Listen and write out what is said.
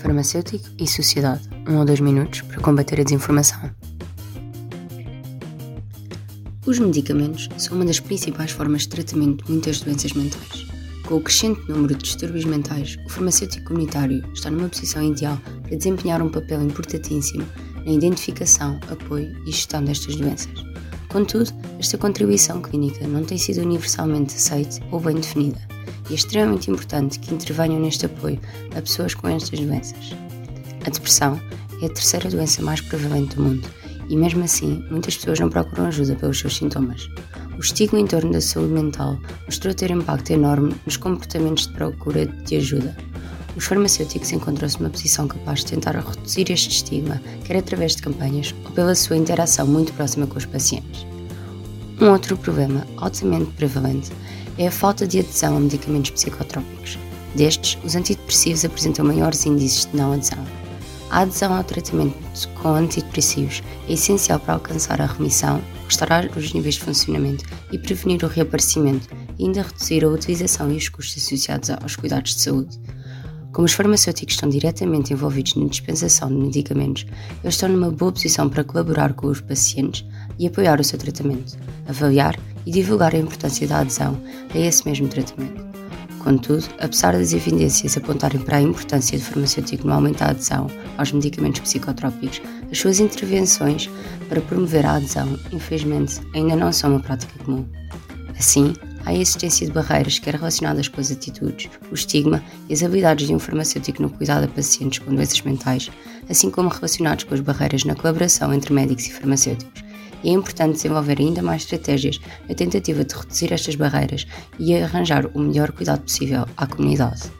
Farmacêutico e sociedade. Um ou dois minutos para combater a desinformação. Os medicamentos são uma das principais formas de tratamento de muitas doenças mentais. Com o crescente número de distúrbios mentais, o farmacêutico comunitário está numa posição ideal para desempenhar um papel importantíssimo na identificação, apoio e gestão destas doenças. Contudo, esta contribuição clínica não tem sido universalmente aceita ou bem definida e é extremamente importante que intervenham neste apoio a pessoas com estas doenças. A depressão é a terceira doença mais prevalente do mundo e, mesmo assim, muitas pessoas não procuram ajuda pelos seus sintomas. O estigma em torno da saúde mental mostrou ter impacto enorme nos comportamentos de procura de ajuda. Os farmacêuticos encontram-se numa posição capaz de tentar reduzir este estigma, quer através de campanhas ou pela sua interação muito próxima com os pacientes. Um outro problema altamente prevalente é a falta de adesão a medicamentos psicotrópicos. Destes, os antidepressivos apresentam maiores índices de não adesão. A adesão ao tratamento com antidepressivos é essencial para alcançar a remissão, restaurar os níveis de funcionamento e prevenir o reaparecimento, e ainda reduzir a utilização e os custos associados aos cuidados de saúde. Como os farmacêuticos estão diretamente envolvidos na dispensação de medicamentos, eles estão numa boa posição para colaborar com os pacientes e apoiar o seu tratamento, avaliar e divulgar a importância da adesão a esse mesmo tratamento. Contudo, apesar das evidências apontarem para a importância do farmacêutico no aumento da adesão aos medicamentos psicotrópicos, as suas intervenções para promover a adesão, infelizmente, ainda não são uma prática comum. Assim, a existência de barreiras quer relacionadas com as atitudes, o estigma e as habilidades de um farmacêutico no cuidado a pacientes com doenças mentais, assim como relacionados com as barreiras na colaboração entre médicos e farmacêuticos e é importante desenvolver ainda mais estratégias na tentativa de reduzir estas barreiras e arranjar o melhor cuidado possível à comunidade.